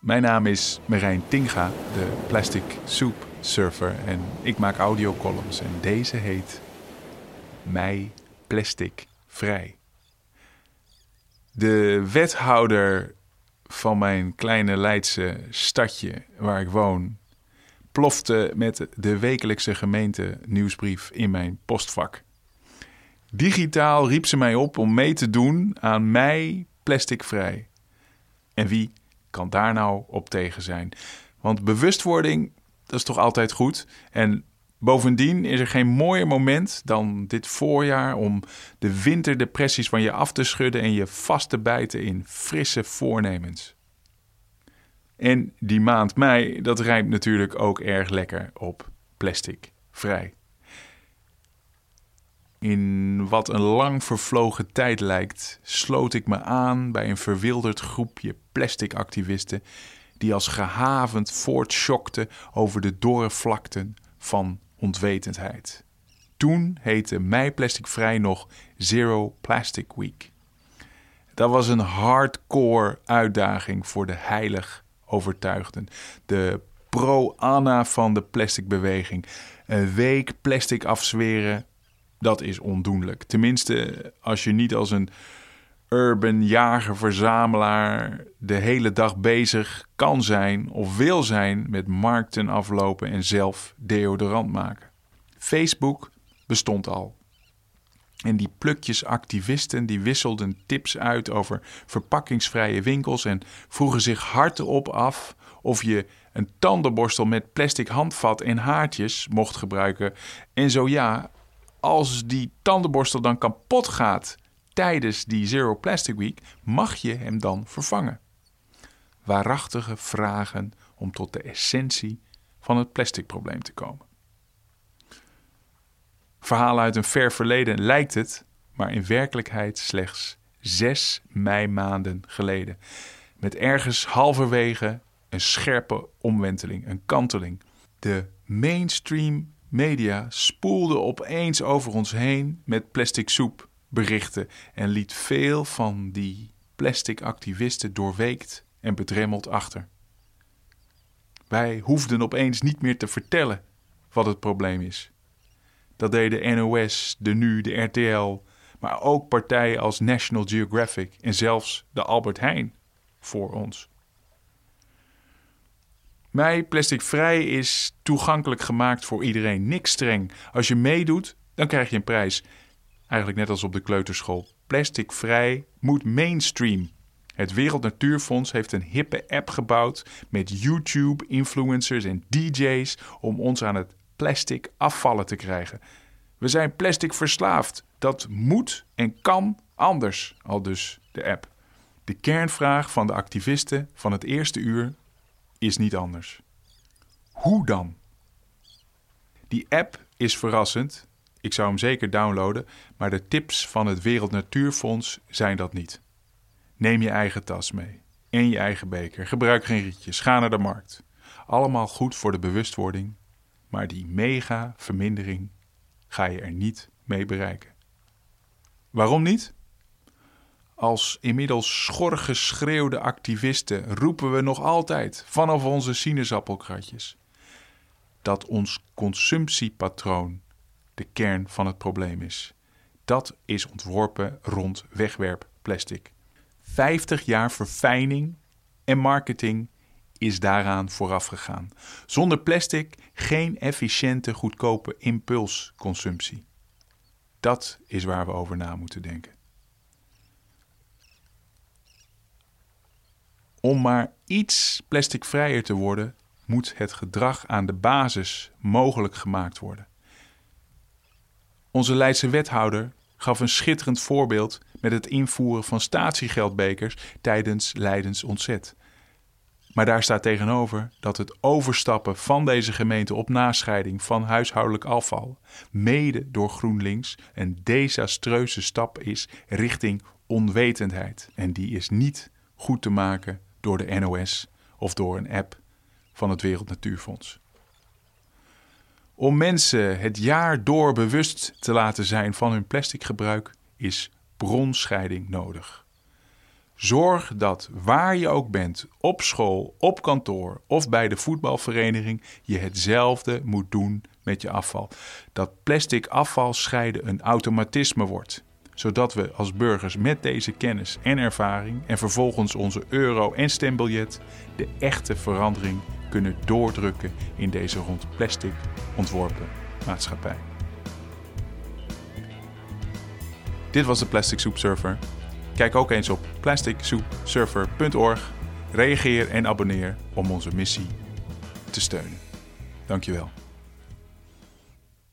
Mijn naam is Marijn Tinga, de Plastic Soup Surfer en ik maak audiocolumns en deze heet Mij Plastic Vrij. De wethouder van mijn kleine Leidse stadje waar ik woon plofte met de wekelijkse gemeente nieuwsbrief in mijn postvak. Digitaal riep ze mij op om mee te doen aan mij plasticvrij. En wie kan daar nou op tegen zijn? Want bewustwording, dat is toch altijd goed. En bovendien is er geen mooier moment dan dit voorjaar om de winterdepressies van je af te schudden en je vast te bijten in frisse voornemens. En die maand mei, dat rijmt natuurlijk ook erg lekker op plastic vrij. In wat een lang vervlogen tijd lijkt, sloot ik me aan bij een verwilderd groepje plastic activisten die als gehavend voortschokten over de dorre vlakten van ontwetendheid. Toen heette Mei Plastic Vrij nog Zero Plastic Week. Dat was een hardcore uitdaging voor de heilig overtuigden. De pro-Anna van de plasticbeweging. Een week plastic afzweren, dat is ondoenlijk. Tenminste, als je niet als een urban jager-verzamelaar de hele dag bezig kan zijn of wil zijn met markten aflopen en zelf deodorant maken. Facebook bestond al. En die plukjes activisten die wisselden tips uit over verpakkingsvrije winkels en vroegen zich hardop af of je een tandenborstel met plastic handvat en haartjes mocht gebruiken. En zo ja, als die tandenborstel dan kapot gaat tijdens die Zero Plastic Week, mag je hem dan vervangen? Waarachtige vragen om tot de essentie van het plasticprobleem te komen. Verhaal uit een ver verleden lijkt het, maar in werkelijkheid slechts zes meimaanden geleden. Met ergens halverwege een scherpe omwenteling, een kanteling. De mainstream media spoelde opeens over ons heen met plastic soep berichten en liet veel van die plastic activisten doorweekt en bedremmeld achter. Wij hoefden opeens niet meer te vertellen wat het probleem is. Dat deden de NOS, de NU, de RTL, maar ook partijen als National Geographic en zelfs de Albert Heijn voor ons. Mij Plastic Vrij is toegankelijk gemaakt voor iedereen. Niks streng. Als je meedoet, dan krijg je een prijs. Eigenlijk net als op de kleuterschool. Plastic Vrij moet mainstream. Het Wereld Natuurfonds heeft een hippe app gebouwd met YouTube-influencers en DJ's om ons aan het plastic afvallen te krijgen. We zijn plastic verslaafd. Dat moet en kan anders, al dus de app. De kernvraag van de activisten van het eerste uur is niet anders. Hoe dan? Die app is verrassend. Ik zou hem zeker downloaden, maar de tips van het Wereld Natuurfonds zijn dat niet. Neem je eigen tas mee en je eigen beker. Gebruik geen rietjes. Ga naar de markt. Allemaal goed voor de bewustwording, maar die mega vermindering ga je er niet mee bereiken. Waarom niet? Als inmiddels schor geschreeuwde activisten roepen we nog altijd vanaf onze sinaasappelkratjes dat ons consumptiepatroon de kern van het probleem is. Dat is ontworpen rond wegwerpplastic. 50 jaar verfijning en marketing is daaraan vooraf gegaan. Zonder plastic geen efficiënte, goedkope impulsconsumptie. Dat is waar we over na moeten denken. Om maar iets plasticvrijer te worden, moet het gedrag aan de basis mogelijk gemaakt worden. Onze Leidse wethouder gaf een schitterend voorbeeld met het invoeren van statiegeldbekers tijdens Leidens ontzet. Maar daar staat tegenover dat het overstappen van deze gemeente op nascheiding van huishoudelijk afval, mede door GroenLinks, een desastreuze stap is richting onwetendheid. En die is niet goed te maken door de NOS of door een app van het Wereld Natuurfonds. Om mensen het jaar door bewust te laten zijn van hun plastic gebruik is bronscheiding nodig. Zorg dat waar je ook bent, op school, op kantoor of bij de voetbalvereniging, je hetzelfde moet doen met je afval. Dat plastic afval scheiden een automatisme wordt zodat we als burgers met deze kennis en ervaring en vervolgens onze euro en stembiljet de echte verandering kunnen doordrukken in deze rond plastic ontworpen maatschappij. Dit was de Plastic Soup Surfer. Kijk ook eens op plasticsoupsurfer.org. Reageer en abonneer om onze missie te steunen. Dankjewel.